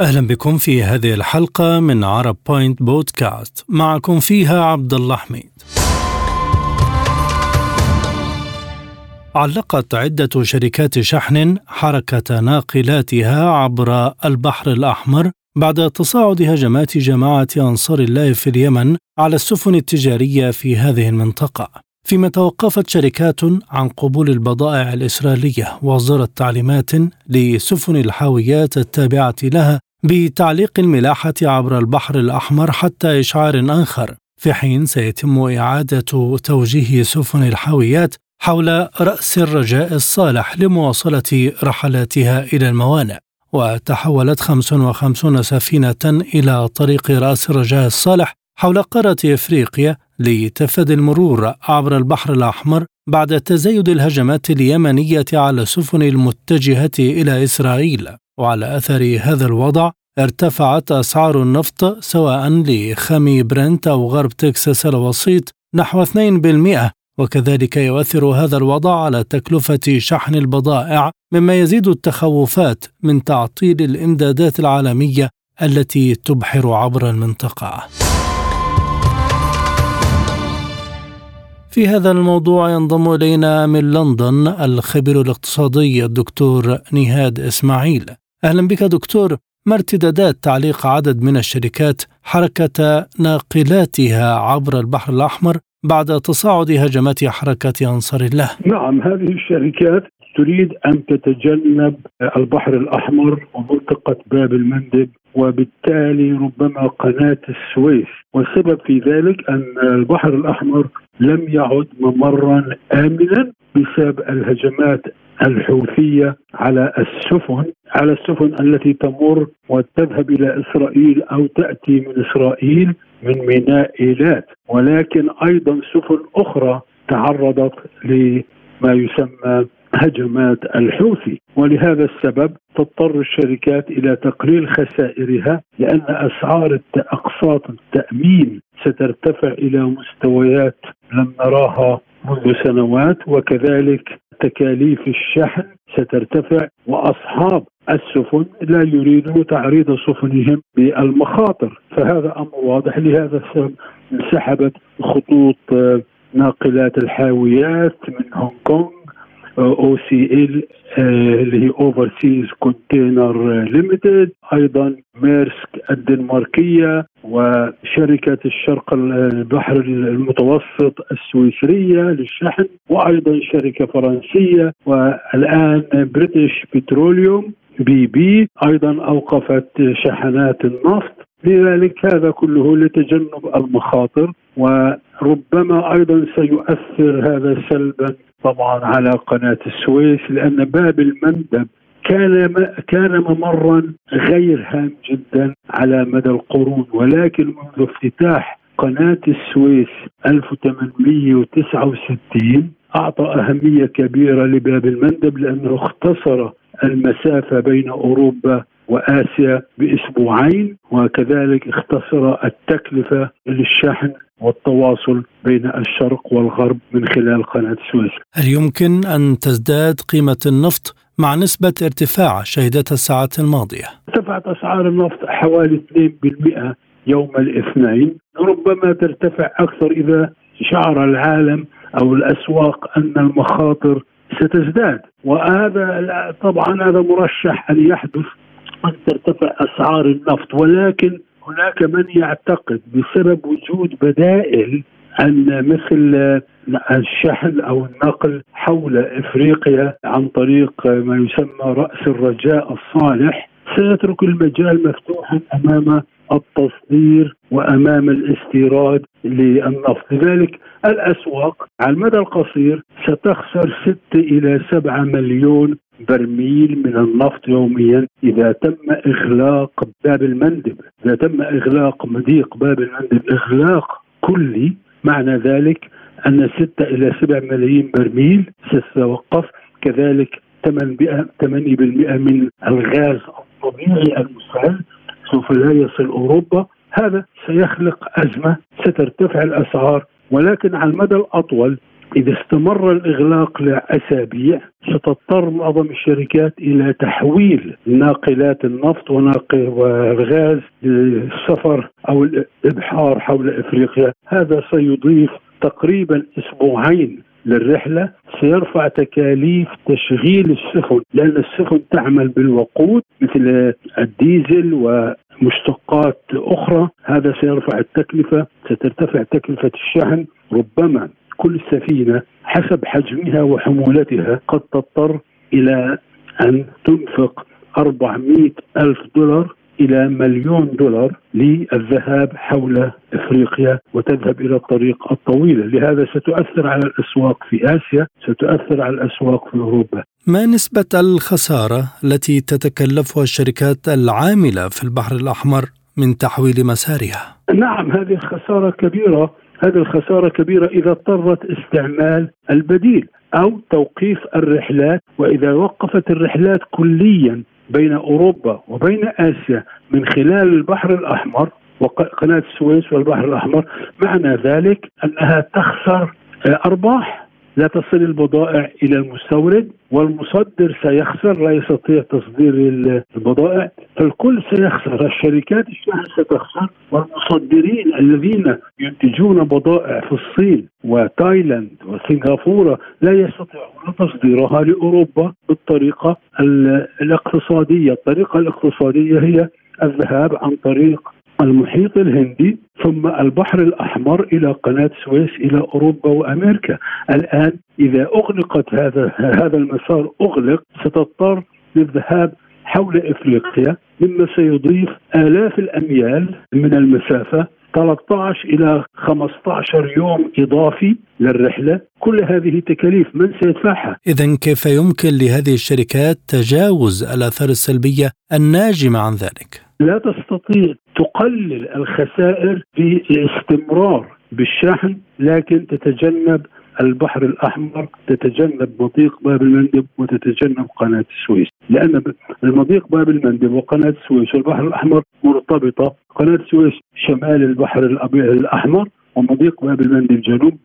أهلا بكم في هذه الحلقة من عرب بوينت بودكاست معكم فيها عبد الله حميد. علقت عدة شركات شحن حركة ناقلاتها عبر البحر الأحمر بعد تصاعد هجمات جماعة أنصار الله في اليمن على السفن التجارية في هذه المنطقة. فيما توقفت شركات عن قبول البضائع الإسرائيلية وأصدرت تعليمات لسفن الحاويات التابعة لها بتعليق الملاحة عبر البحر الأحمر حتى إشعار آخر في حين سيتم إعادة توجيه سفن الحاويات حول رأس الرجاء الصالح لمواصلة رحلاتها إلى الموانئ. وتحولت 55 سفينة إلى طريق رأس الرجاء الصالح حول قارة إفريقيا لتفادي المرور عبر البحر الأحمر بعد تزايد الهجمات اليمنية على السفن المتجهة إلى إسرائيل. وعلى أثر هذا الوضع ارتفعت أسعار النفط سواء لخام برنت أو غرب تكساس الوسيط نحو 2% وكذلك يؤثر هذا الوضع على تكلفة شحن البضائع مما يزيد التخوفات من تعطيل الإمدادات العالمية التي تبحر عبر المنطقة. في هذا الموضوع ينضم إلينا من لندن الخبير الاقتصادي الدكتور نهاد إسماعيل أهلا بك دكتور ما ارتدادات تعليق عدد من الشركات حركة ناقلاتها عبر البحر الأحمر بعد تصاعد هجمات حركة أنصار الله؟ نعم هذه الشركات تريد أن تتجنب البحر الأحمر ومنطقة باب المندب وبالتالي ربما قناة السويس. والسبب في ذلك أن البحر الأحمر لم يعد ممرا آمنا بسبب الهجمات الحوثية على السفن على السفن التي تمر وتذهب إلى إسرائيل أو تأتي من إسرائيل من ميناء إيلات. ولكن أيضا سفن أخرى تعرضت لما يسمى هجمات الحوثي ولهذا السبب تضطر الشركات إلى تقليل خسائرها لأن أسعار اقساط التأمين سترتفع إلى مستويات لم نراها منذ سنوات وكذلك تكاليف الشحن سترتفع وأصحاب السفن لا يريدوا تعريض سفنهم بالمخاطر. فهذا أمر واضح لهذا السبب انسحبت خطوط ناقلات الحاويات من هونغ كونغ OCL اللي هي Overseas Container Limited أيضا ميرسك الدنماركية وشركة الشرق البحر المتوسط السويسرية للشحن وأيضا شركة فرنسية والآن British Petroleum BP أيضا أوقفت شحنات النفط. لذلك هذا كله لتجنب المخاطر وربما أيضا سيؤثر هذا سلبا طبعا على قناة السويس لأن باب المندب كان كان ممرا غير هام جدا على مدى القرون ولكن منذ افتتاح قناة السويس 1869 أعطى أهمية كبيرة لباب المندب لأنه اختصر المسافة بين أوروبا وآسيا بأسبوعين وكذلك اختصر التكلفة للشحن والتواصل بين الشرق والغرب من خلال قناة السويس. هل يمكن أن تزداد قيمة النفط مع نسبة ارتفاع شهدتها الساعات الماضية؟ ارتفعت أسعار النفط حوالي 2% يوم الاثنين، ربما ترتفع أكثر إذا شعر العالم أو الأسواق أن المخاطر ستزداد وهذا طبعا هذا مرشح أن يحدث ان ترتفع أسعار النفط ولكن هناك من يعتقد بسبب وجود بدائل ان مثل الشحن أو النقل حول إفريقيا عن طريق ما يسمى رأس الرجاء الصالح سيترك المجال مفتوحا أمام التصدير وأمام الاستيراد للنفط، لذلك الأسواق على المدى القصير ستخسر 6 إلى 7 مليون برميل من النفط يوميا إذا تم إغلاق باب المندب، إذا تم إغلاق مضيق باب المندب إغلاق كلي معنى ذلك أن 6 إلى 7 ملايين برميل ستتوقف. كذلك 8% من الغاز الطبيعي المسال سوف لا يصل أوروبا. هذا سيخلق أزمة سترتفع الأسعار ولكن على المدى الأطول إذا استمر الإغلاق لأسابيع ستضطر معظم الشركات إلى تحويل ناقلات النفط والغاز للسفر أو الإبحار حول إفريقيا. هذا سيضيف تقريبا أسبوعين للرحلة. سيرفع تكاليف تشغيل السفن لأن السفن تعمل بالوقود مثل الديزل ومشتقات أخرى. هذا سيرفع التكلفة سترتفع تكلفة الشحن. ربما كل سفينة حسب حجمها وحمولتها قد تضطر إلى أن تنفق 400 ألف دولار إلى مليون دولار للذهاب حول إفريقيا وتذهب إلى الطريق الطويلة لهذا ستؤثر على الأسواق في آسيا ستؤثر على الأسواق في أوروبا. ما نسبة الخسارة التي تتكلفها الشركات العاملة في البحر الأحمر من تحويل مسارها؟ نعم هذه خسارة كبيرة. هذه الخسارة كبيرة إذا اضطرت استعمال البديل أو توقيف الرحلات. وإذا وقفت الرحلات كليا بين أوروبا وبين آسيا من خلال البحر الأحمر وقناة السويس والبحر الأحمر معنى ذلك أنها تخسر أرباح. لا تصل البضائع إلى المستورد والمصدر سيخسر لا يستطيع تصدير البضائع. فالكل سيخسر الشركات الشحن ستخسر والمصدرين الذين ينتجون بضائع في الصين وتايلاند وسنغافورة لا يستطيعون تصديرها لأوروبا بالطريقة الاقتصادية، الطريقة الاقتصادية هي الذهاب عن طريق المحيط الهندي ثم البحر الأحمر إلى قناة سويس إلى أوروبا وأمريكا. الآن إذا أغلقت هذا هذا المسار أغلق ستضطر للذهاب حول إفريقيا مما سيضيف آلاف الأميال من المسافة 13 إلى 15 يوم إضافي للرحلة، كل هذه تكاليف من سيدفعها؟ إذا كيف يمكن لهذه الشركات تجاوز الآثار السلبية الناجمة عن ذلك؟ لا تستطيع تقلل الخسائر بالاستمرار بالشحن لكن تتجنب البحر الأحمر تتجنب مضيق باب المندب وتتجنب قناة السويس. لأن المضيق باب المندب وقناة السويس والبحر الأحمر مرتبطة. قناة السويس شمال البحر الأحمر ومضيق باب المندب جنوب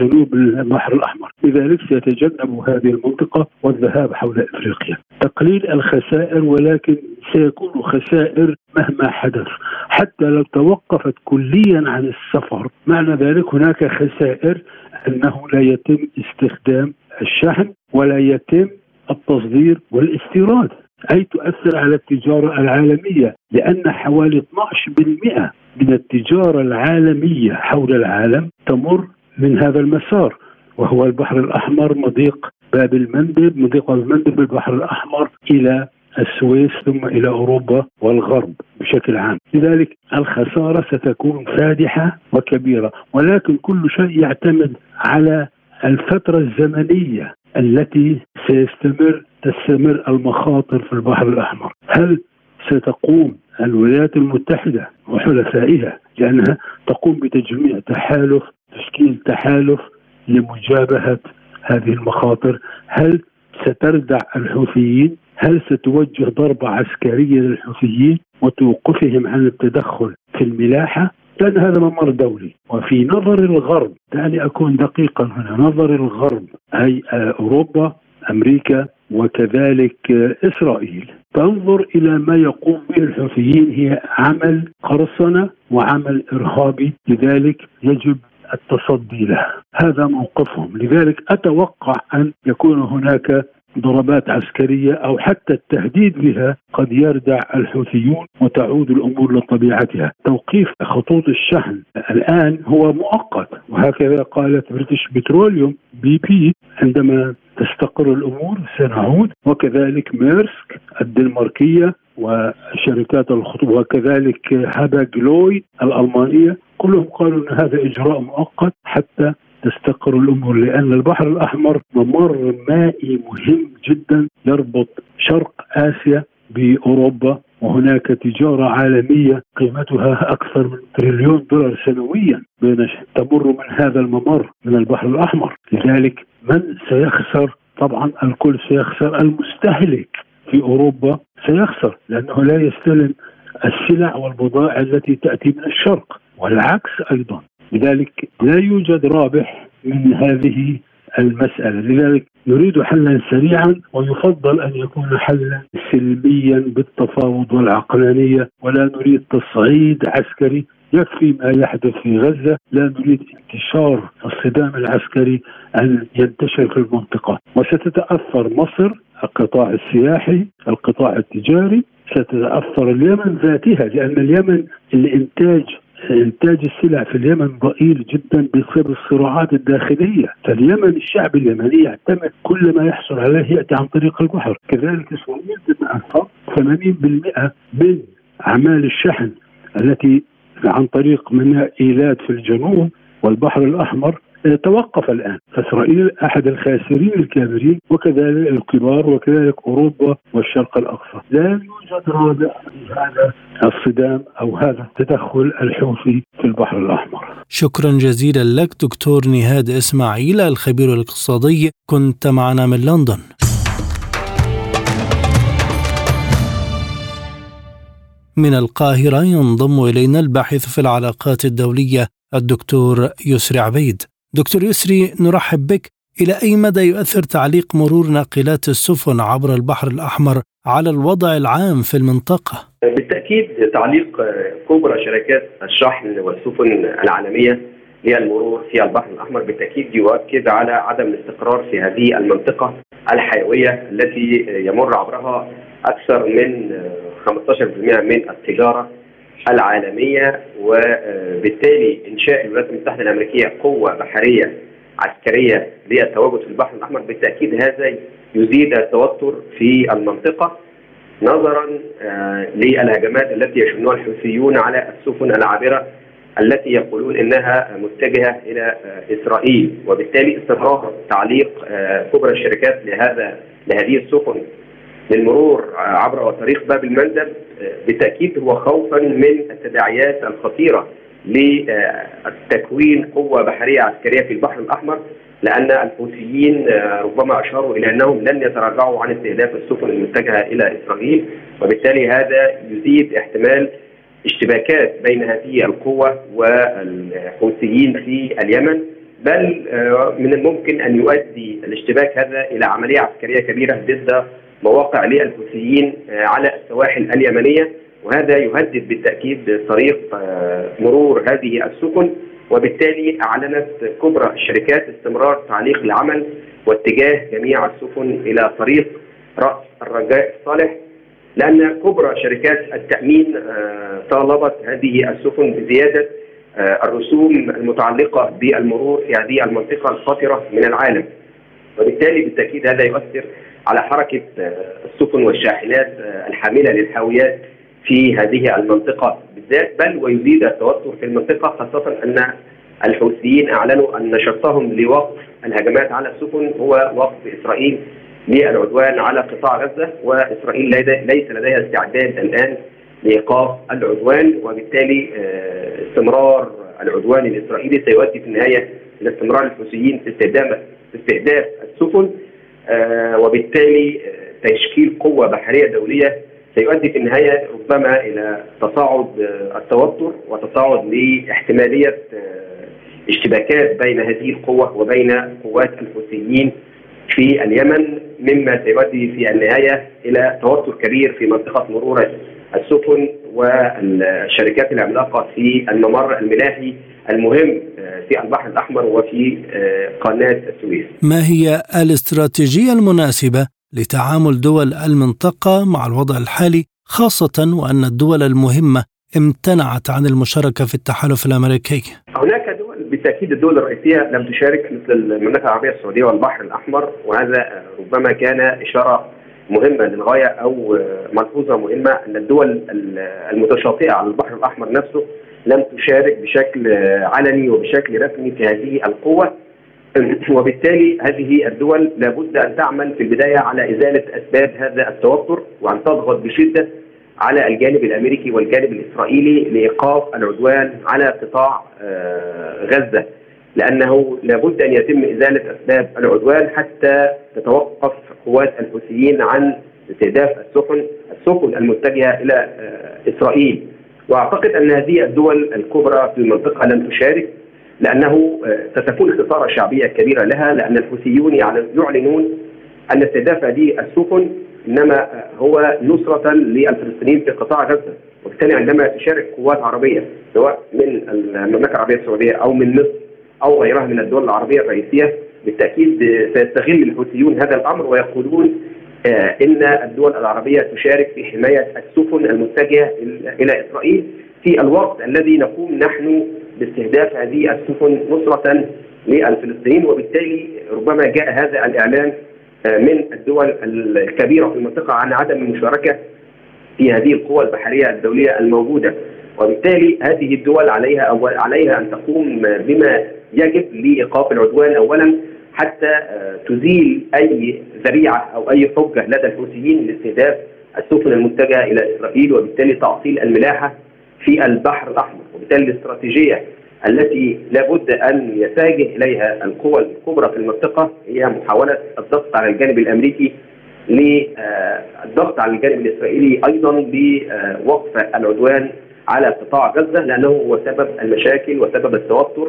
جنوب البحر الأحمر، لذلك سيتجنب هذه المنطقة والذهاب حول إفريقيا. تقليل الخسائر ولكن سيكون خسائر مهما حدث، حتى لو توقفت كليا عن السفر، معنى ذلك هناك خسائر أنه لا يتم استخدام الشحن ولا يتم التصدير والإستيراد. أي تؤثر على التجارة العالمية لأن حوالي 12% من التجارة العالمية حول العالم تمر من هذا المسار وهو البحر الأحمر مضيق باب المندب مضيق المندب البحر الأحمر إلى السويس ثم إلى أوروبا والغرب بشكل عام. لذلك الخسارة ستكون فادحة وكبيرة ولكن كل شيء يعتمد على الفترة الزمنية التي سيستمر تستمر المخاطر في البحر الأحمر. هل ستقوم الولايات المتحدة وحلفائها لأنها تقوم بتجميع تحالف تشكيل تحالف لمجابهة هذه المخاطر؟ هل ستردع الحوثيين؟ هل ستوجه ضربة عسكرية للحوثيين وتوقفهم عن التدخل في الملاحة؟ لأن هذا ممر دولي. وفي نظر الغرب دعني أكون دقيقا هنا نظر الغرب أي أوروبا أمريكا وكذلك إسرائيل. تنظر إلى ما يقوم به الحوثيين هي عمل قرصنة وعمل إرهابي لذلك يجب التصدي له هذا موقفهم. لذلك أتوقع أن يكون هناك ضربات عسكرية أو حتى التهديد بها قد يردع الحوثيون وتعود الأمور لطبيعتها، توقيف خطوط الشحن الآن هو مؤقت وهكذا قالت British Petroleum BP عندما تستقر الأمور سنعود. وكذلك ميرسك الدنماركية وشركات الخطوط وكذلك Hapag-Lloyd الألمانية كلهم قالوا إن هذا إجراء مؤقت حتى تستقر الأمور لأن البحر الأحمر ممر مائي مهم جدا يربط شرق آسيا بأوروبا وهناك تجارة عالمية قيمتها أكثر من تريليون دولار سنويا بين تمر من هذا الممر من البحر الأحمر. لذلك من سيخسر؟ طبعا الكل سيخسر المستهلك في أوروبا سيخسر لأنه لا يستلم السلع والبضائع التي تأتي من الشرق والعكس أيضا. لذلك لا يوجد رابح من هذه المسألة. لذلك نريد حلا سريعا ويفضل أن يكون حلا سلميا بالتفاوض والعقلانية. ولا نريد تصعيد عسكري يكفي ما يحدث في غزة. لا نريد انتشار الصدام العسكري أن ينتشر في المنطقة. وستتأثر مصر القطاع السياحي القطاع التجاري. ستتأثر اليمن ذاتها لأن اليمن الإنتاج انتاج السلع في اليمن ضئيل جدا بسبب الصراعات الداخلية، فاليمن الشعب اليمني يعتمد كل ما يحصل عليه يأتي عن طريق البحر، كذلك اسرائيل تتاثر 80% من أعمال الشحن التي عن طريق ميناء ايلات في الجنوب والبحر الأحمر توقف الآن. فاسرائيل أحد الخاسرين الكبيرين وكذلك الكبار وكذلك أوروبا والشرق الأقصى. لا يوجد رادع هذا الصدام أو هذا التدخل الحوثي في البحر الأحمر. شكرا جزيلا لك دكتور نهاد إسماعيل الخبير الاقتصادي. كنت معنا من لندن. من القاهرة ينضم إلينا الباحث في العلاقات الدولية الدكتور يسري عبيد. دكتور يسري نرحب بك. إلى أي مدى يؤثر تعليق مرور ناقلات السفن عبر البحر الأحمر على الوضع العام في المنطقة؟ بالتأكيد تعليق كبرى شركات الشحن والسفن العالمية للمرور في البحر الأحمر. بالتأكيد يؤكد على عدم الاستقرار في هذه المنطقة الحيوية التي يمر عبرها أكثر من 15% من التجارة. العالمية وبالتالي إنشاء الولايات المتحدة الأمريكية قوة بحرية عسكرية للتواجد في البحر الأحمر بالتأكيد هذا يزيد التوتر في المنطقة نظرا للهجمات التي يشنها الحوثيون على السفن العابرة التي يقولون إنها متجهة إلى إسرائيل وبالتالي استمرار تعليق كبرى الشركات لهذا لهذه السفن. للمرور عبر طريق باب المندب بالتاكيد هو خوفا من التداعيات الخطيرة لتكوين قوة بحرية عسكرية في البحر الأحمر لأن الحوثيين ربما أشاروا إلى أنهم لن يتراجعوا عن استهداف السفن المتجهة إلى إسرائيل وبالتالي هذا يزيد احتمال اشتباكات بين هذه القوة والحوثيين في اليمن. بل من الممكن أن يؤدي الاشتباك هذا إلى عملية عسكرية كبيرة ضد مواقع للحوثيين على السواحل اليمنية وهذا يهدد بالتأكيد طريق مرور هذه السفن وبالتالي أعلنت كبرى الشركات استمرار تعليق العمل واتجاه جميع السفن إلى طريق رأس الرجاء الصالح لأن كبرى شركات التأمين طالبت هذه السفن بزيادة الرسوم المتعلقة بالمرور في هذه المنطقة الخطرة من العالم. وبالتالي بالتأكيد هذا يؤثر على حركة السفن والشاحنات الحاملة للحاويات في هذه المنطقة. بالذات بل ويزيد التوتر في المنطقة خاصة أن الحوثيين أعلنوا أن نشاطهم لوقف الهجمات على السفن هو وقف إسرائيل للعدوان على قطاع غزة وإسرائيل ليس لديها استعداد الآن لإيقاف العدوان وبالتالي استمرار العدوان الإسرائيلي سيؤدي في النهاية إلى استمرار الحوثيين في استهداف السفن. وبالتالي تشكيل قوة بحرية دولية سيؤدي في النهاية ربما إلى تصاعد التوتر وتصاعد لاحتمالية اشتباكات بين هذه القوة وبين قوات الحوثيين في اليمن مما سيؤدي في النهاية إلى توتر كبير في منطقة مرور السفن والشركات العملاقة في الممر الملاحي المهم في البحر الأحمر وفي قناة السويس. ما هي الاستراتيجية المناسبة لتعامل دول المنطقة مع الوضع الحالي خاصة وأن الدول المهمة امتنعت عن المشاركة في التحالف الأمريكي؟ هناك دول بالتأكيد الدول الرئيسية لم تشارك مثل المملكة العربية السعودية والبحر الأحمر وهذا ربما كان إشارة مهمة للغاية أو ملحوظة مهمة أن الدول المتشاطئة على البحر الأحمر نفسه لم تشارك بشكل علني وبشكل رسمي في هذه القوة. وبالتالي هذه الدول لابد أن تعمل في البداية على إزالة أسباب هذا التوتر وأن تضغط بشدة على الجانب الأمريكي والجانب الإسرائيلي لإيقاف العدوان على قطاع غزة. لأنه لابد أن يتم إزالة أسباب العدوان حتى تتوقف قوات الحوثيين عن استهداف السفن السفن المتجهة إلى إسرائيل. وأعتقد أن هذه الدول الكبرى في المنطقة لم تشارك لأنه ستكون خسارة شعبية كبيرة لها لأن الحوثيون يعلنون أن استهداف هذه السفن إنما هو نصرة للفلسطينيين في قطاع غزة. وبالتالي عندما تشارك قوات عربية سواء من المملكة العربية السعودية أو من مصر أو غيرها من الدول العربية الرئيسية بالتأكيد سيستغل الحوثيون هذا الأمر ويقولون آه، إن الدول العربية تشارك في حماية السفن المتجهة إلى إسرائيل في الوقت الذي نقوم نحن باستهداف هذه السفن نصرة للفلسطينيين. وبالتالي ربما جاء هذا الإعلان آه، من الدول الكبيرة في المنطقة عن عدم المشاركة في هذه القوى البحرية الدولية الموجودة. وبالتالي هذه الدول عليها أول عليها أن تقوم بما يجب لإيقاف العدوان اولا حتى آه، تزيل أي ذريعة أو أي حجة لدى الحوثيين لاستهداف السفن المتجهة إلى إسرائيل وبالتالي تعطيل الملاحة في البحر الأحمر. وبالتالي الاستراتيجية التي لابد أن يتجه إليها القوى الكبرى في المنطقة هي محاولة الضغط على الجانب الأمريكي للضغط على الجانب الإسرائيلي أيضا بوقف العدوان على قطاع غزة لأنه هو سبب المشاكل وسبب التوتر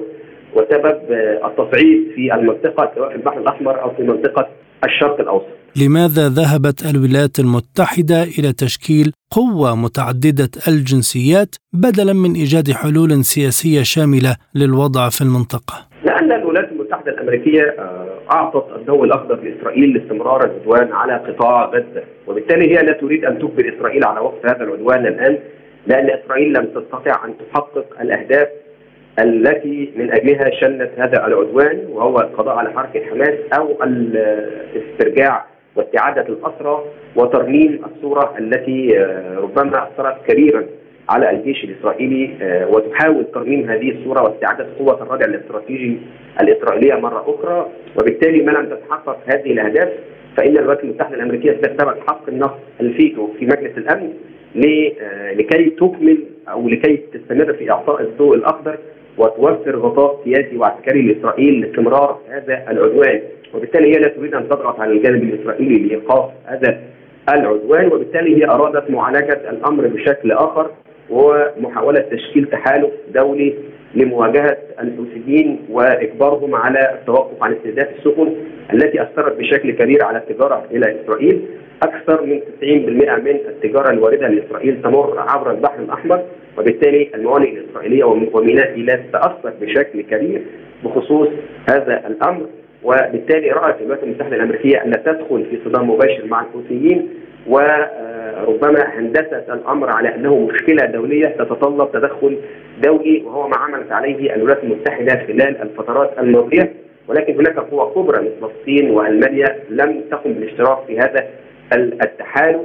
وسبب التصعيد في المنطقة سواء في البحر الأحمر أو في منطقة الشرق الأوسط. لماذا ذهبت الولايات المتحدة إلى تشكيل قوة متعددة الجنسيات بدلا من إيجاد حلول سياسية شاملة للوضع في المنطقة؟ لأن الولايات المتحدة الأمريكية آه، أعطت الضوء الأخضر لإسرائيل لاستمرار العدوان على قطاع غزة، وبالتالي هي لا تريد أن تجبر إسرائيل على وقف هذا العدوان الآن لأن إسرائيل لم تستطع أن تحقق الأهداف التي من أجلها شنت هذا العدوان وهو القضاء على حركة حماس أو الاسترجاع واستعادة الاسرى وترميم الصورة التي آه، ربما أثرت كبيرا على الجيش الإسرائيلي آه، وتحاول ترميم هذه الصورة واستعادة قوة الردع الاستراتيجي الإسرائيلية مرة أخرى. وبالتالي ما لم تتحقق هذه الأهداف فإن الولايات المتحدة الأمريكية ستستبعد حق النص الفيتو في مجلس الأمن آه، لكي تكمل أو لكي تستمر في إعطاء الضوء الأخضر وتوفر غطاء سياسي وعسكري لإسرائيل لاستمرار هذا العدوان. وبالتالي هي لا تريد أن تضغط على الجانب الإسرائيلي لإيقاف هذا العدوان. وبالتالي هي أرادت معالجة الأمر بشكل آخر ومحاولة تشكيل تحالف دولي لمواجهة الحوثيين وإجبارهم على التوقف عن استهداف السفن التي أثرت بشكل كبير على التجارة إلى إسرائيل. أكثر من 90% من التجارة الواردة لإسرائيل تمر عبر البحر الأحمر. وبالتالي الموانئ الإسرائيلية وميناء ايلات تأثر بشكل كبير بخصوص هذا الأمر. وبالتالي رأت الولايات المتحدة الأمريكية أن تدخل في صدام مباشر مع الحوثيين وربما هندست الأمر على أنه مشكلة دولية تتطلب تدخل دولي وهو ما عملت عليه الولايات المتحدة خلال الفترات الماضية. ولكن هناك قوى كبرى مثل الصين وألمانيا لم تقم بالاشتراك في هذا التحالف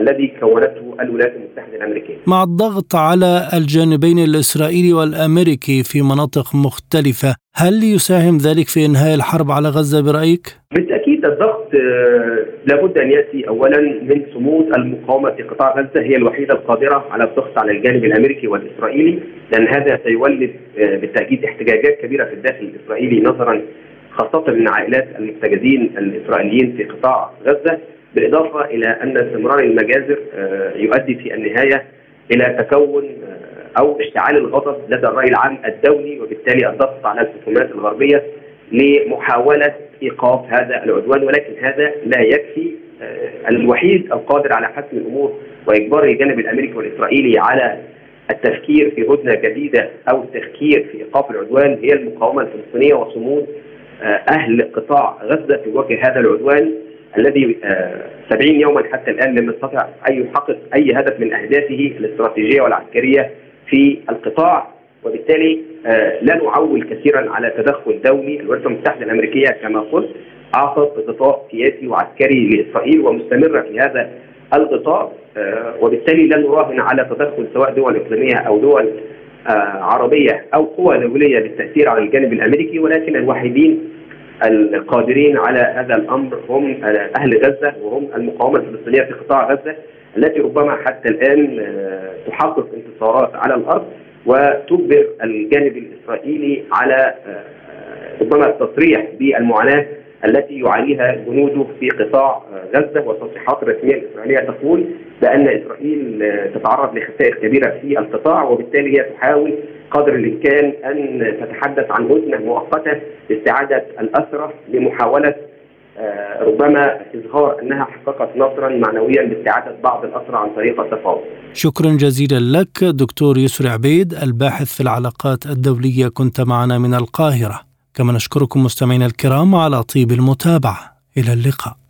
الذي كونته الولايات المتحدة الأمريكية. مع الضغط على الجانبين الإسرائيلي والأمريكي في مناطق مختلفة، هل يساهم ذلك في إنهاء الحرب على غزة برأيك؟ بالتأكيد الضغط آه لابد أن يأتي اولا من صمود المقاومة في قطاع غزة هي الوحيدة القادرة على الضغط على الجانب الأمريكي والإسرائيلي لأن هذا سيولد آه بالتأكيد احتجاجات كبيرة في الداخل الإسرائيلي نظرا خاصة من عائلات المحتجزين الإسرائيليين في قطاع غزة بالإضافة إلى أن استمرار المجازر آه، يؤدي في النهاية إلى تكون آه، أو اشتعال الغضب لدى الرأي العام الدولي وبالتالي الضغط على الحكومات الغربية لمحاولة إيقاف هذا العدوان. ولكن هذا لا يكفي آه، الوحيد القادر على حسم الأمور وإجبار الجانب الأمريكي والإسرائيلي على التفكير في هدنة جديدة أو التفكير في إيقاف العدوان هي المقاومة الفلسطينية وصمود أهل قطاع غزة في وجه هذا العدوان. الذي 70 آه، يوما حتى الآن لم يستطع ان يحقق أي هدف من أهدافه الاستراتيجية والعسكرية في القطاع. وبالتالي آه، لا نعول كثيرا على تدخل دولي الولايات المتحدة الأمريكية كما قلت أعطت غطاء سياسي وعسكري لإسرائيل ومستمره في هذا الغطاء آه، وبالتالي لا نراهن على تدخل سواء دول إقليمية أو دول عربية أو قوى دولية للتاثير على الجانب الأمريكي ولكن الوحيدين القادرين على هذا الأمر هم أهل غزة وهم المقاومة الفلسطينية في قطاع غزة التي ربما حتى الآن آه، تحقق انتصارات على الأرض وتجبر الجانب الإسرائيلي على آه، ربما التصريح بالمعاناة التي يعانيها جنوده في قطاع غزة والتصريحات الرسميه الاسرائيليه تقول بأن إسرائيل تتعرض لخسائر كبيرة في القطاع وبالتالي هي تحاول قدر الإمكان أن تتحدث عن هدنه مؤقتة لاستعادة الاسرى لمحاولة آه، ربما إظهار أنها حققت نصرا معنويا باستعادة بعض الاسرى عن طريق التفاوض. شكرا جزيلا لك دكتور يسري عبيد الباحث في العلاقات الدولية كنت معنا من القاهرة. كما نشكركم مستمعينا الكرام على طيب المتابعة. إلى اللقاء.